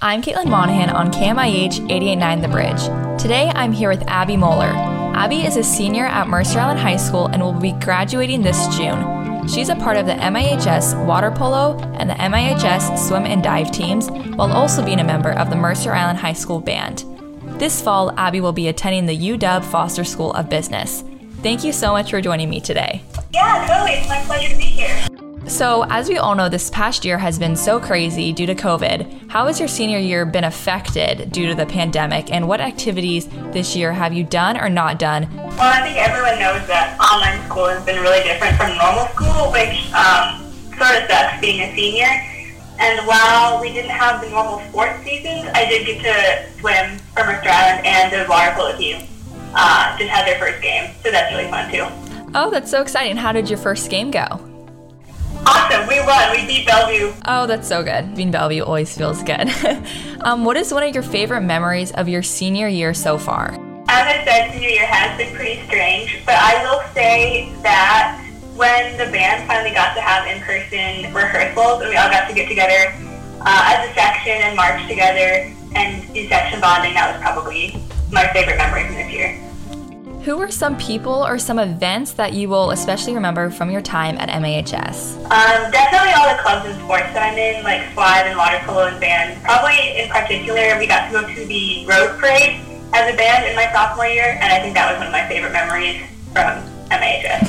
I'm Caitlin Monahan on KMIH 889 The Bridge. Today I'm here with Abby Moeller. Abby is a senior at Mercer Island High School and will be graduating this June. She's a part of the MIHS water polo and the MIHS swim and dive teams, while also being a member of the Mercer Island High School band. This fall, Abby will be attending the UW Foster School of Business. Thank you so much for joining me today. Yeah, totally. It's my pleasure to be here. So, as we all know, this past year has been so crazy due to COVID. How has your senior year been affected due to the pandemic, and what activities this year have you done or not done? Well, I think everyone knows that online school has been really different from normal school, which um, sort of sucks being a senior. And while we didn't have the normal sports seasons, I did get to swim for Mercer Island and the water polo team uh, just had their first game, so that's really fun too. Oh, that's so exciting. How did your first game go? Awesome. We won. We beat Bellevue. Oh, that's so good. Being Bellevue always feels good. um, what is one of your favorite memories of your senior year so far? As I said, senior year has been pretty strange, but I will say that when the band finally got to have in-person rehearsals and we all got to get together uh, as a section and march together and do section bonding, that was probably my favorite memory from this year. Who are some people or some events that you will especially remember from your time at MIHS? Um, definitely all the clubs and sports that I'm in, like SWAD and water polo and band. Probably in particular, we got to go to the Rose Parade as a band in my sophomore year, and I think that was one of my favorite memories from MIHS.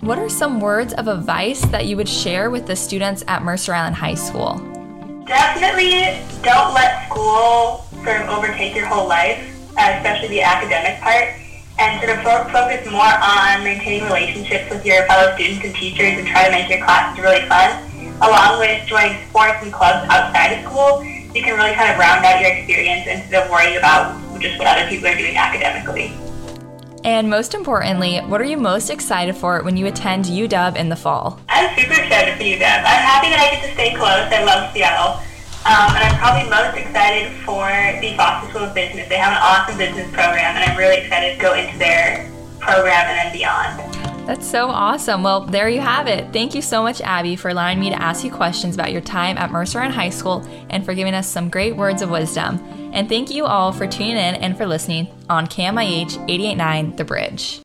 What are some words of advice that you would share with the students at Mercer Island High School? Definitely don't let school sort of overtake your whole life, especially the academic part and sort of focus more on maintaining relationships with your fellow students and teachers and try to make your classes really fun, along with joining sports and clubs outside of school. You can really kind of round out your experience instead of worrying about just what other people are doing academically. And most importantly, what are you most excited for when you attend UW in the fall? I'm super excited for UW. I'm happy that I get to stay close. I love Seattle. Um, and I'm probably most excited for the Foster School of Business. They have an awesome business program, and I'm really excited to go into their program and then beyond. That's so awesome. Well, there you have it. Thank you so much, Abby, for allowing me to ask you questions about your time at Mercer Island High School and for giving us some great words of wisdom. And thank you all for tuning in and for listening on KMIH 889 The Bridge.